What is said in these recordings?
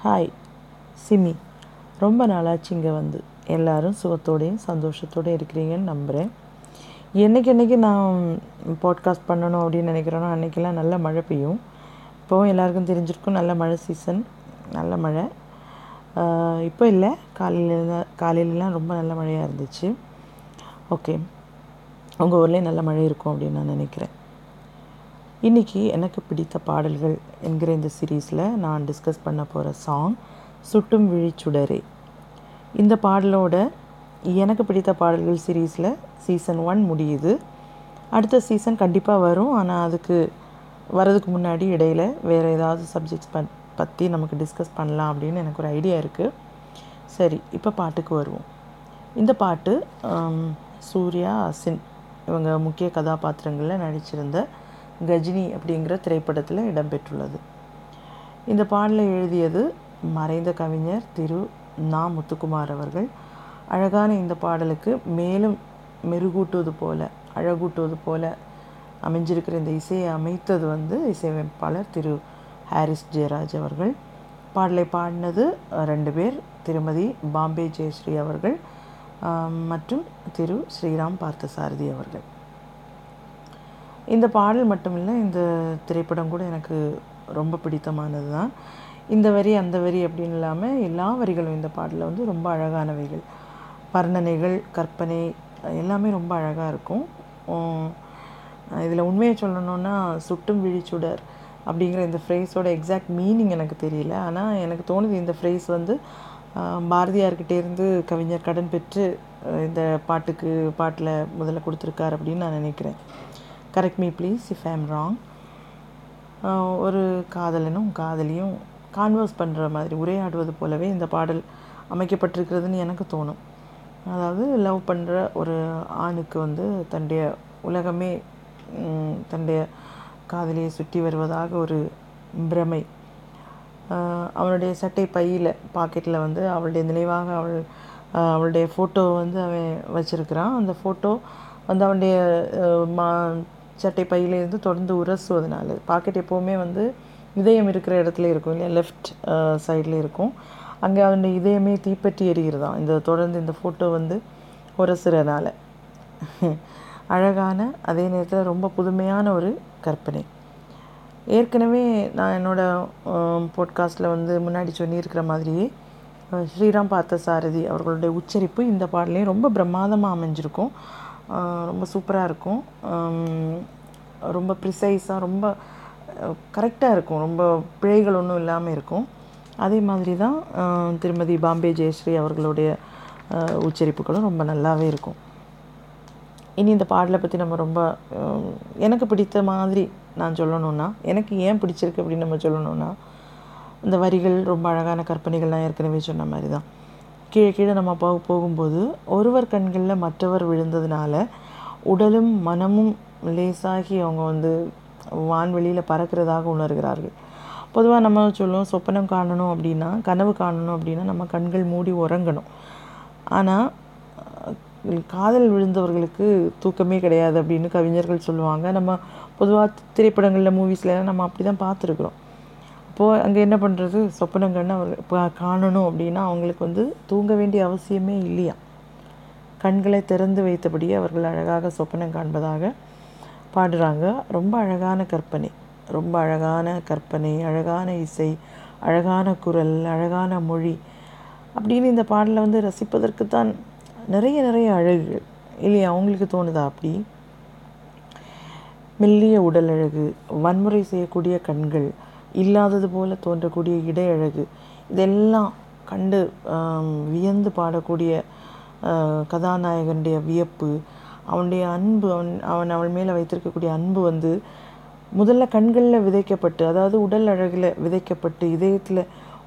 Hi SIMI ரொம்ப நாளாச்சு இங்கே வந்து. எல்லோரும் சுகத்தோடையும் சந்தோஷத்தோடையும் இருக்கிறீங்கன்னு நம்புகிறேன் என்றைக்கு என்றைக்கு நான் பாட்காஸ்ட் பண்ணணும் அப்படின்னு நினைக்கிறேனோ அன்றைக்கெல்லாம் நல்ல மழை பெய்யும். இப்போவும் எல்லாருக்கும் தெரிஞ்சிருக்கும் நல்ல மழை சீசன் நல்ல மழை. இப்போ இல்லை காலையில் காலையிலலாம் ரொம்ப நல்ல மழையாக இருந்துச்சு. ஓகே உங்கள் ஊர்லேயும் நல்ல மழை இருக்கும் அப்படின்னு நான் நினைக்கிறேன். இன்றைக்கி எனக்கு பிடித்த பாடல்கள் என்கிற இந்த சீரீஸில் நான் டிஸ்கஸ் பண்ண போகிற சாங் சுட்டும் விழிச்சுடரே இந்த பாடலோட எனக்கு பிடித்த பாடல்கள் சீரீஸில் சீசன் ஒன் முடியுது. அடுத்த சீசன் கண்டிப்பாக வரும். ஆனால் அதுக்கு வரதுக்கு முன்னாடி இடையில வேறு ஏதாவது சப்ஜெக்ட்ஸ் ப பற்றி நமக்கு டிஸ்கஸ் பண்ணலாம் அப்படின்னு எனக்கு ஒரு ஐடியா இருக்குது சரி இப்போ பாட்டுக்கு வருவோம். இந்த பாட்டு சூர்யா அசின் இவங்க முக்கிய கதாபாத்திரங்களில் நடிச்சிருந்த கஜினி அப்படிங்கிற திரைப்படத்தில் இடம்பெற்றுள்ளது. இந்த பாடலை எழுதியது மறைந்த கவிஞர் திரு. நா. முத்துக்குமார் அவர்கள். அழகான இந்த பாடலுக்கு மேலும் மெருகூட்டுவது போல அழகூட்டுவது போல அமைஞ்சிருக்கிற இந்த இசையை அமைத்தது வந்து இசையமைப்பாளர் திரு. ஹாரிஸ் ஜெயராஜ் அவர்கள். பாடலை பாடினது ரெண்டு பேர் திருமதி பாம்பே ஜெயஸ்ரீ அவர்கள் மற்றும் திரு. ஸ்ரீராம் பார்த்தசாரதி அவர்கள். இந்த பாடல் மட்டுமில்லை இந்த திரைப்படம் கூட எனக்கு ரொம்ப பிடித்தமானது தான் இந்த வரி அந்த வரி அப்படின்னு இல்லாமல் எல்லா வரிகளும் இந்த பாடலில் வந்து ரொம்ப அழகானவைகள். வர்ணனைகள் கற்பனை எல்லாமே ரொம்ப அழகாக இருக்கும். இதில் உண்மையை சொல்லணுன்னா சுட்டும் விழிச்சுடர் அப்படிங்கிற இந்த ஃப்ரேஸோட எக்ஸாக்ட் மீனிங் எனக்கு தெரியல. ஆனால் எனக்கு தோணுது இந்த ஃப்ரேஸ் வந்து ஆஹ், பாரதியார்கிட்டே இருந்து கவிஞர் கடன் பெற்று இந்த பாட்டுக்கு பாட்டில் முதல்ல கொடுத்துருக்கார் அப்படின்னு நான் நினைக்கிறேன். Correct me please if I am wrong ஒரு காதலனும் காதலியும் கான்வர்ஸ் பண்ணுற மாதிரி உரையாடுவது போலவே இந்த பாடல் அமைக்கப்பட்டிருக்கிறதுன்னு எனக்கு தோணும். அதாவது லவ் பண்ணுற ஒரு ஆணுக்கு வந்து தன்னுடைய உலகமே தன்னுடைய காதலியை சுற்றி வருவதாக ஒரு பிரமை. அவனுடைய சட்டை பையில் பாக்கெட்டில் வந்து அவளுடைய நினைவாக அவள் அவளுடைய ஃபோட்டோ வந்து அவன் வச்சுருக்கிறான். அந்த ஃபோட்டோ வந்து அவனுடைய மா சட்டை பையிலேருந்து தொடர்ந்து உரசுவதனால பாக்கெட் எப்போவுமே வந்து இதயம் இருக்கிற இடத்துல இருக்கும் இல்லையா? Uh, லெஃப்ட் சைடில் இருக்கும். அங்கே அவன் இதயமே தீப்பற்றி எரிகிறதாம் இந்த தொடர்ந்து இந்த ஃபோட்டோ வந்து உரசுறதுனால அழகான அதே நேரத்தில் ரொம்ப புதுமையான ஒரு கற்பனை. ஏற்கனவே நான் என்னோடய போட்காஸ்ட்டில் um, வந்து முன்னாடி சொல்லியிருக்கிற மாதிரியே uh, ஸ்ரீராம் பார்த்த சாரதி அவர்களுடைய உச்சரிப்பு இந்த பாடலையும் ரொம்ப பிரமாதமாக அமைஞ்சிருக்கும். ரொம்ப சூப்பராக இருக்கும். ரொம்ப ப்ரிசைஸாக ரொம்ப கரெக்டாக இருக்கும். ரொம்ப பிழைகள் ஒன்றும் இல்லாமல் இருக்கும். அதே மாதிரி தான் திருமதி பாம்பே ஜெயஸ்ரீ அவர்களுடைய உச்சரிப்புகளும் ரொம்ப நல்லாவே இருக்கும். இனி இந்த பாடலை பற்றி நம்ம ரொம்ப எனக்கு பிடித்த மாதிரி நான் சொல்லணும்னா எனக்கு ஏன் பிடிச்சிருக்கு அப்படின்னு நம்ம சொல்லணும்னா இந்த வரிகள் ரொம்ப அழகான கற்பனைகள்லாம் ஏற்கனவே சொன்ன மாதிரி தான் கீழே கீழே நம்ம போ போகும்போது ஒருவர் கண்களில் மற்றவர் விழுந்ததுனால உடலும் மனமும் லேசாகி அவங்க வந்து வான்வெளியில் பறக்கிறதாக உணர்கிறார்கள். பொதுவாக நம்ம சொல்லுவோம் சொப்பனம் காணணும் அப்படின்னா கனவு காணணும் அப்படின்னா நம்ம கண்கள் மூடி உறங்கணும். ஆனால் காதல் விழுந்தவர்களுக்கு தூக்கமே கிடையாது அப்படின்னு கவிஞர்கள் சொல்லுவாங்க. நம்ம பொதுவாக திரைப்படங்களில் மூவிஸ்லாம் நம்ம அப்படி தான் பார்த்துருக்குறோம். அப்போது அங்கே என்ன பண்ணுறது சொப்பனம் அவர் இப்போ காணணும் அப்படின்னா அவங்களுக்கு வந்து தூங்க வேண்டிய அவசியமே இல்லையா? கண்களை திறந்து வைத்தபடியே அவர்கள் அழகாக சொப்பனம் காண்பதாக பாடுறாங்க. ரொம்ப அழகான கற்பனை. ரொம்ப அழகான கற்பனை அழகான இசை அழகான குரல் அழகான மொழி அப்படின்னு இந்த பாடலை வந்து ரசிப்பதற்கு தான் நிறைய நிறைய அழகுகள். இல்லையா? அவங்களுக்கு தோணுதா அப்படி? மெல்லிய உடல் அழகு வன்முறை செய்யக்கூடிய கண்கள் இல்லாதது போல தோன்றக்கூடிய இடையழகு. இதெல்லாம் கண்டு வியந்து பாடக்கூடிய கதாநாயகனுடைய வியப்பு அவனுடைய அன்பு அவன் அவன் அவள் மேலே வைத்திருக்கக்கூடிய அன்பு வந்து முதல்ல கண்களில் விதைக்கப்பட்டு அதாவது உடல் அழகில் விதைக்கப்பட்டு இதயத்தில்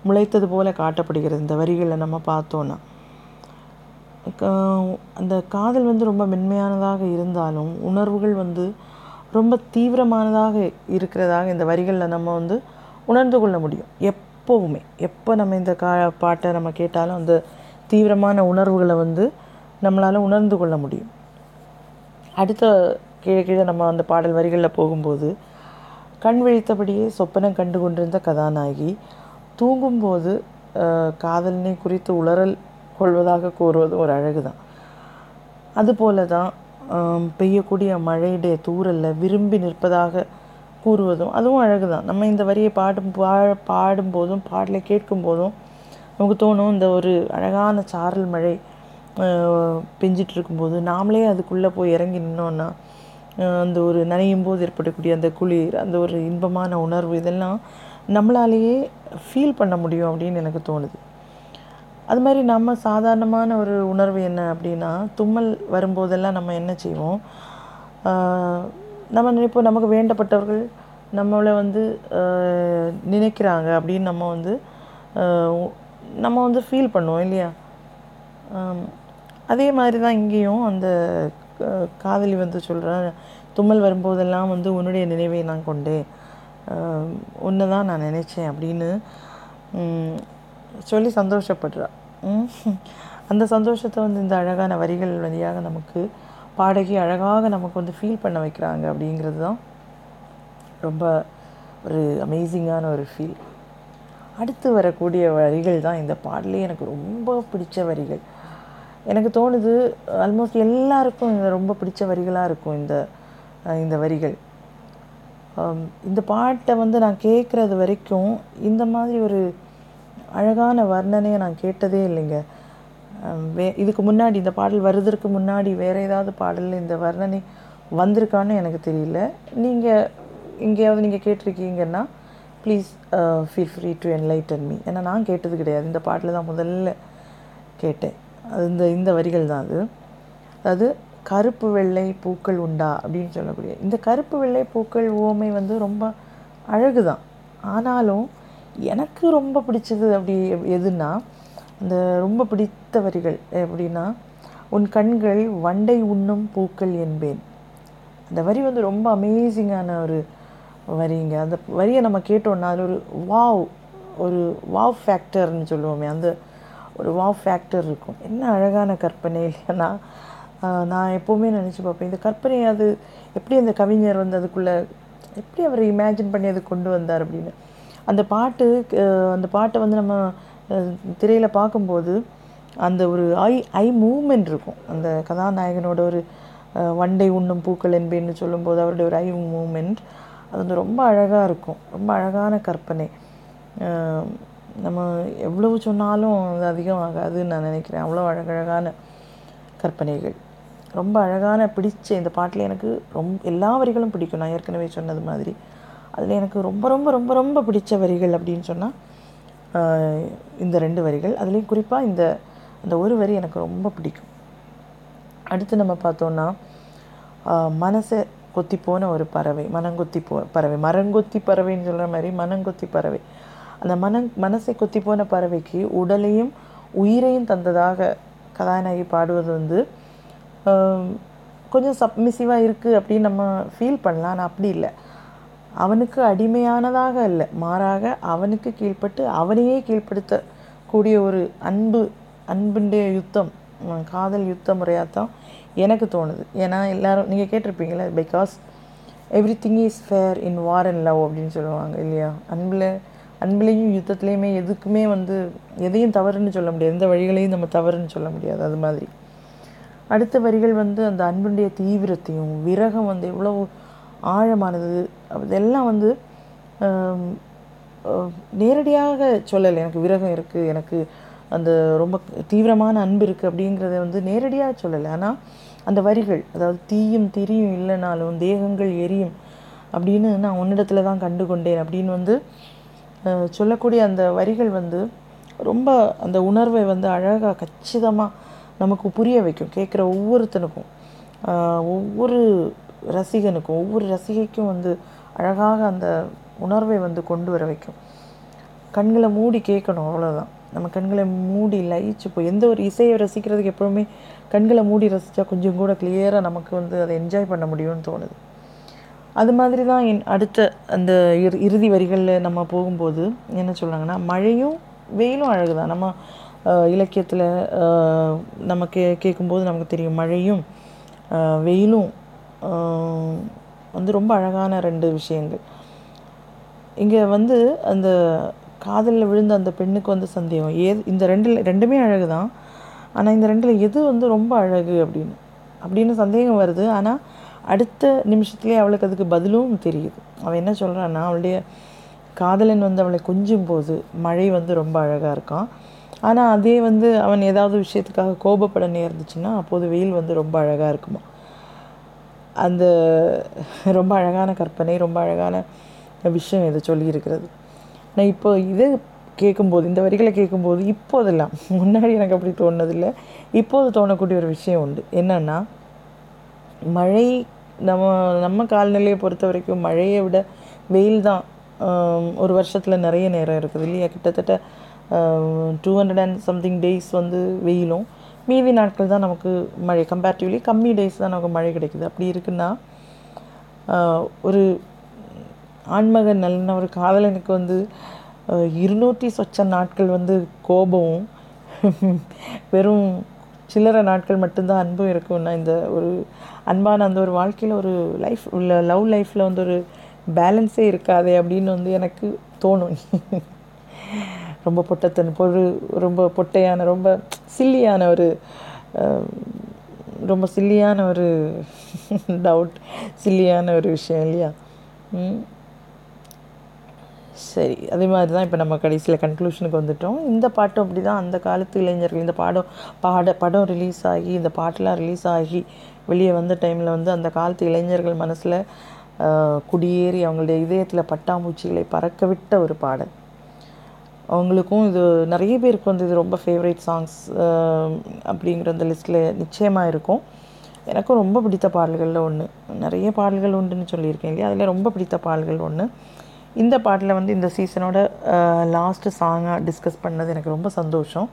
முளைத்தது போல காட்டப்படுகிறது இந்த வரிகளை நம்ம பார்த்தோன்னா கா- அந்த காதல் வந்து ரொம்ப மென்மையானதாக இருந்தாலும் உணர்வுகள் வந்து ரொம்ப தீவிரமானதாக இருக்கிறதாக இந்த வரிகளில் நம்ம வந்து உணர்ந்து கொள்ள முடியும். எப்போவுமே. எப்போ நம்ம இந்த கா பாட்டை நம்ம கேட்டாலும் அந்த தீவிரமான உணர்வுகளை வந்து நம்மளால் உணர்ந்து கொள்ள முடியும். அடுத்த கீழே கீழே நம்ம அந்த பாடல் வரிகளில் போகும்போது கண் விழித்தபடியே சொப்பனம் கண்டு கொண்டிருந்த கதாநாயகி தூங்கும்போது காதலினை குறித்து உளறல் கொள்வதாக கூறுவது ஒரு அழகு தான் அதுபோல தான் பெய்யக்கூடிய மழையுடைய தூரலில் விரும்பி நிற்பதாக கூறுவதும் அதுவும் அழகு தான் நம்ம இந்த வரியை பாடும் பா பாடும்போதும் பாடலை கேட்கும்போதும் நமக்கு தோணும் இந்த ஒரு அழகான சாரல் மழை பெஞ்சிட்டு இருக்கும்போது நாமளே அதுக்குள்ளே போய் இறங்கி நின்னோன்னா அந்த ஒரு நனையும் போது ஏற்படக்கூடிய அந்த குளிர் அந்த ஒரு இன்பமான உணர்வு இதெல்லாம் நம்மளாலேயே ஃபீல் பண்ண முடியும் அப்படின்னு எனக்கு தோணுது. அது மாதிரி நம்ம சாதாரணமான ஒரு உணர்வு என்ன அப்படின்னா தும்மல் வரும்போதெல்லாம் நம்ம என்ன செய்வோம்? நம்ம நினைப்போம் நமக்கு வேண்டப்பட்டவர்கள் நம்மளை வந்து நினைக்கிறாங்க அப்படின்னு நம்ம வந்து நம்ம வந்து ஃபீல் பண்ணுவோம் இல்லையா? அதே மாதிரி தான் இங்கேயும் அந்த காதலி வந்து சொல்கிறேன் தும்மல் வரும்போதெல்லாம் வந்து உன்னுடைய நினைவை நான் கொண்டேன். ஒன்று தான் நான் நினச்சேன் அப்படின்னு சொல்லி சந்தோஷப்படுறா. அந்த சந்தோஷத்தை வந்து இந்த அழகான வரிகள் வழியாக நமக்கு பாடகி அழகாக நமக்கு வந்து ஃபீல் பண்ண வைக்கிறாங்க அப்படிங்கிறது தான் ரொம்ப ஒரு அமேசிங்கான ஒரு ஃபீல் அடுத்து வரக்கூடிய வரிகள் தான் இந்த பாடலே எனக்கு ரொம்ப பிடிச்ச வரிகள். எனக்கு தோணுது ஆல்மோஸ்ட் எல்லாருக்கும் இந்த ரொம்ப பிடிச்ச வரிகளாக இருக்கும் இந்த இந்த வரிகள். இந்த பாட்டை வந்து நான் கேட்குறது வரைக்கும் இந்த மாதிரி ஒரு அழகான வர்ணனையை நான் கேட்டதே இல்லைங்க. வே இதுக்கு முன்னாடி இந்த பாடல் வருவதற்கு முன்னாடி வேறு ஏதாவது பாடலில் இந்த வர்ணனை வந்திருக்கான்னு எனக்கு தெரியல. நீங்கள் எங்கேயாவது நீங்கள் கேட்டிருக்கீங்கன்னா please feel free to enlighten me ஏன்னா நான் கேட்டது கிடையாது. இந்த பாட்டில் தான் முதல்ல கேட்டேன். அது இந்த இந்த வரிகள் தான் அது. அதாவது கருப்பு வெள்ளை பூக்கள் உண்டா? அப்படின்னு சொல்லக்கூடிய. இந்த கருப்பு வெள்ளை பூக்கள் ஓமை வந்து ரொம்ப அழகு தான் ஆனாலும் எனக்கு ரொம்ப பிடிச்சது அப்படி எதுன்னா இந்த ரொம்ப பிடித்த வரிகள் எப்படின்னா உன் கண்கள் வண்டை உண்ணும் பூக்கள் என்பேன். அந்த வரி வந்து ரொம்ப அமேசிங்கான ஒரு வரிங்க. அந்த வரியை நம்ம கேட்டோன்னா அதில் ஒரு வாவ் ஒரு வாவ் ஃபேக்டர்னு சொல்லுவோமே அந்த ஒரு வாவ் ஃபேக்டர் இருக்கும். என்ன அழகான கற்பனை இல்லைன்னா நான் எப்போவுமே நினச்சி பார்ப்பேன் இந்த கற்பனை அது எப்படி அந்த கவிஞர் வந்து அதுக்குள்ளே எப்படி அவர் இமேஜின் பண்ணி அதை கொண்டு வந்தார் அப்படின்னு. அந்த பாட்டு அந்த பாட்டை வந்து நம்ம திரையில் பார்க்கும்போது அந்த ஒரு ஐ ஐ மூமெண்ட் இருக்கும். அந்த கதாநாயகனோட ஒரு வண்டை உண்ணும் பூக்கள் என்பேன்னு சொல்லும்போது அவருடைய ஒரு ஐ மூமெண்ட். அது வந்து ரொம்ப அழகாக இருக்கும். ரொம்ப அழகான கற்பனை. நம்ம எவ்வளவு சொன்னாலும் அது அதிகம் ஆகாதுன்னு நான் நினைக்கிறேன். அவ்வளோ அழகழகான கற்பனைகள். ரொம்ப அழகான பிடிச்ச இந்த பாட்டில் எனக்கு ரொம்ப எல்லா வரிகளும் பிடிக்கும். நான் ஏற்கனவே சொன்னது மாதிரி. அதில் எனக்கு ரொம்ப ரொம்ப ரொம்ப ரொம்ப பிடிச்ச வரிகள் அப்படின்னு சொன்னால் இந்த ரெண்டு வரிகள். அதுலேயும் குறிப்பாக இந்த அந்த ஒரு வரி எனக்கு ரொம்ப பிடிக்கும். அடுத்து நம்ம பார்த்தோன்னா மனசை கொத்தி போன ஒரு பறவை மனங்கொத்தி போ பறவை மரங்கொத்தி பறவைன்னு சொல்கிற மாதிரி மனங்கொத்தி பறவை. அந்த மன மனசை கொத்தி போன பறவைக்கு உடலையும் உயிரையும் தந்ததாக கதாநாயகி பாடுவது வந்து கொஞ்சம் சப்மிசிவாக இருக்குது அப்படின்னு நம்ம ஃபீல் பண்ணலாம். ஆனால் அப்படி இல்லை. அவனுக்கு அடிமையானதாக இல்லை மாறாக அவனுக்கு கீழ்ப்பட்டு அவனையே கீழ்ப்படுத்த கூடிய ஒரு அன்பு அன்புடைய யுத்தம் காதல் யுத்த முறையாக தான் எனக்கு தோணுது. ஏன்னா எல்லாரும் நீங்கள் கேட்டிருப்பீங்களே because everything is fair in war and love அப்படின்னு சொல்லுவாங்க இல்லையா? அன்பில் அன்புலேயும் யுத்தத்துலேயுமே எதுக்குமே வந்து எதையும் தவறுன்னு சொல்ல முடியாது. எந்த வழிகளையும் நம்ம தவறுன்னு சொல்ல முடியாது அது மாதிரி. அடுத்த வரிகள் வந்து அந்த அன்புடைய தீவிரத்தையும் விரகம் வந்து எவ்வளோ ஆழமானது. இதெல்லாம் வந்து நேரடியாக சொல்லலை. எனக்கு விரகம் இருக்குது எனக்கு அந்த ரொம்ப தீவிரமான அன்பு இருக்குது அப்படிங்கிறத வந்து நேரடியாக சொல்லலை. ஆனால் அந்த வரிகள் அதாவது தீயும் திரியும் இல்லைனாலும் தேகங்கள் எரியும் அப்படின்னு நான் உன்னிடத்துல தான் கண்டு கொண்டேன் அப்படின்னு வந்து சொல்லக்கூடிய அந்த வரிகள் வந்து ரொம்ப அந்த உணர்வை வந்து அழகாக கச்சிதமாக நமக்கு புரிய வைக்கும். கேட்குற ஒவ்வொருத்தனுக்கும். ஒவ்வொரு ரசிகனுக்கும் ஒவ்வொரு ரசிகைக்கும் வந்து அழகாக அந்த உணர்வை வந்து கொண்டு வர வைக்கும். கண்களை மூடி கேட்கணும் அவ்வளோதான் நம்ம கண்களை மூடி லயிச்சு போய் எந்த ஒரு இசையை ரசிக்கிறதுக்கு எப்பவுமே கண்களை மூடி ரசித்தா கொஞ்சம் கூட கிளியராக நமக்கு வந்து அதை என்ஜாய் பண்ண முடியும்னு தோணுது. அது மாதிரி தான் என் அடுத்த அந்த இறு இறுதி வரிகளில் நம்ம போகும்போது என்ன சொல்கிறாங்கன்னா மழையும் வெயிலும் அழகு தான் நம்ம இலக்கியத்தில் நமக்கு கேட்கும்போது நமக்கு தெரியும் மழையும் வெயிலும் வந்து ரொம்ப அழகான ரெண்டு விஷயங்கள். இங்கே வந்து அந்த காதலில் விழுந்த அந்த பெண்ணுக்கு வந்து சந்தேகம். ஏது இந்த ரெண்டில் ரெண்டுமே அழகு தான் ஆனால் இந்த ரெண்டில் எது வந்து ரொம்ப அழகு அப்படின்னு? அப்படின்னு சந்தேகம் வருது. ஆனால் அடுத்த நிமிஷத்துலேயே அவளுக்கு அதுக்கு பதிலும் தெரியுது. அவள் என்ன சொல்கிறான்னா அவளுடைய காதலன் வந்து அவளை கொஞ்சும் போது மழை வந்து ரொம்ப அழகாக இருக்கான். ஆனால் அதே வந்து அவன் ஏதாவது விஷயத்துக்காக கோபப்பட நேர்ந்துச்சுன்னா அப்போது வெயில் வந்து ரொம்ப அழகாக இருக்குமா? அந்த ரொம்ப அழகான கற்பனை ரொம்ப அழகான விஷயம் இதை சொல்லியிருக்கிறது. நான் இப்போ இதை கேட்கும்போது இந்த வரிகளை கேட்கும்போது இப்போதெல்லாம் முன்னாடி எனக்கு அப்படி தோணுனதில்லை. இப்போது தோணக்கூடிய ஒரு விஷயம் உண்டு. என்னன்னா மழை நம்ம நம்ம கால்நிலையை பொறுத்த வரைக்கும் மழையை விட வெயில் தான் ஒரு வருஷத்தில் நிறைய நேரம் இருக்குது இல்லையா? கிட்டத்தட்ட two hundred and something days வந்து வெயிலும் மீதி நாட்கள் தான் நமக்கு மழை. கம்பேரிட்டிவ்லி கம்மி டேஸ் தான் நமக்கு மழை கிடைக்குது. அப்படி இருக்குன்னா ஒரு ஆண்மகன் நல்ல ஒரு காதலனுக்கு வந்து இருநூற்றி சொச்ச நாட்கள் வந்து கோபம் வெறும் சில்லறை நாட்கள் மட்டும்தான் அன்பும் இருக்கும்னா இந்த ஒரு அன்பான அந்த ஒரு வாழ்க்கையில் ஒரு லைஃப் உள்ள லவ் லைஃப்பில் வந்து ஒரு பேலன்ஸே இருக்காதே அப்படின்னு வந்து எனக்கு தோணும். ரொம்ப பொட்டத்தன் பொரு ரொம்ப பொட்டையான ரொம்ப சில்லியான ஒரு ரொம்ப சில்லியான ஒரு டவுட் சில்லியான ஒரு விஷயம் இல்லையா? சரி அதே மாதிரி தான் இப்போ நம்ம கடைசியில் கன்க்ளூஷனுக்கு வந்துட்டோம். இந்த பாட்டும் அப்படி தான் அந்த காலத்து இளைஞர்கள் இந்த பாடம் பாட படம் ரிலீஸ் ஆகி இந்த பாட்டெலாம் ரிலீஸ் ஆகி வெளியே வந்த டைமில் வந்து அந்த காலத்து இளைஞர்கள் மனசில் குடியேறி அவங்களுடைய இதயத்தில் பட்டாம்பூச்சிகளை பறக்க விட்ட ஒரு பாடல். அவங்களுக்கும் இது நிறைய பேருக்கு வந்து இது ரொம்ப ஃபேவரேட் சாங்ஸ் அப்படிங்கிற அந்த லிஸ்ட்டில் நிச்சயமாக இருக்கும். எனக்கும் ரொம்ப பிடித்த பாடல்களில் ஒன்று நிறைய பாடல்கள் உண்டுன்னு சொல்லியிருக்கேன் இல்லையா? அதில் ரொம்ப பிடித்த பாடல்கள் ஒன்று இந்த பாட்டில் வந்து இந்த சீசனோட லாஸ்ட்டு சாங்காக டிஸ்கஸ் பண்ணது எனக்கு ரொம்ப சந்தோஷம்.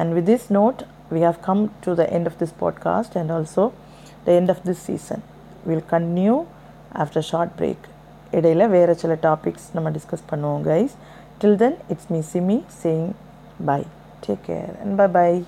And with this note we have come to the end of this podcast and also the end of this season will continue after short break இடையில் வேறு சில டாபிக்ஸ் நம்ம டிஸ்கஸ் பண்ணுவோம் guys Till then, it's me Simi saying bye. Take care and bye bye.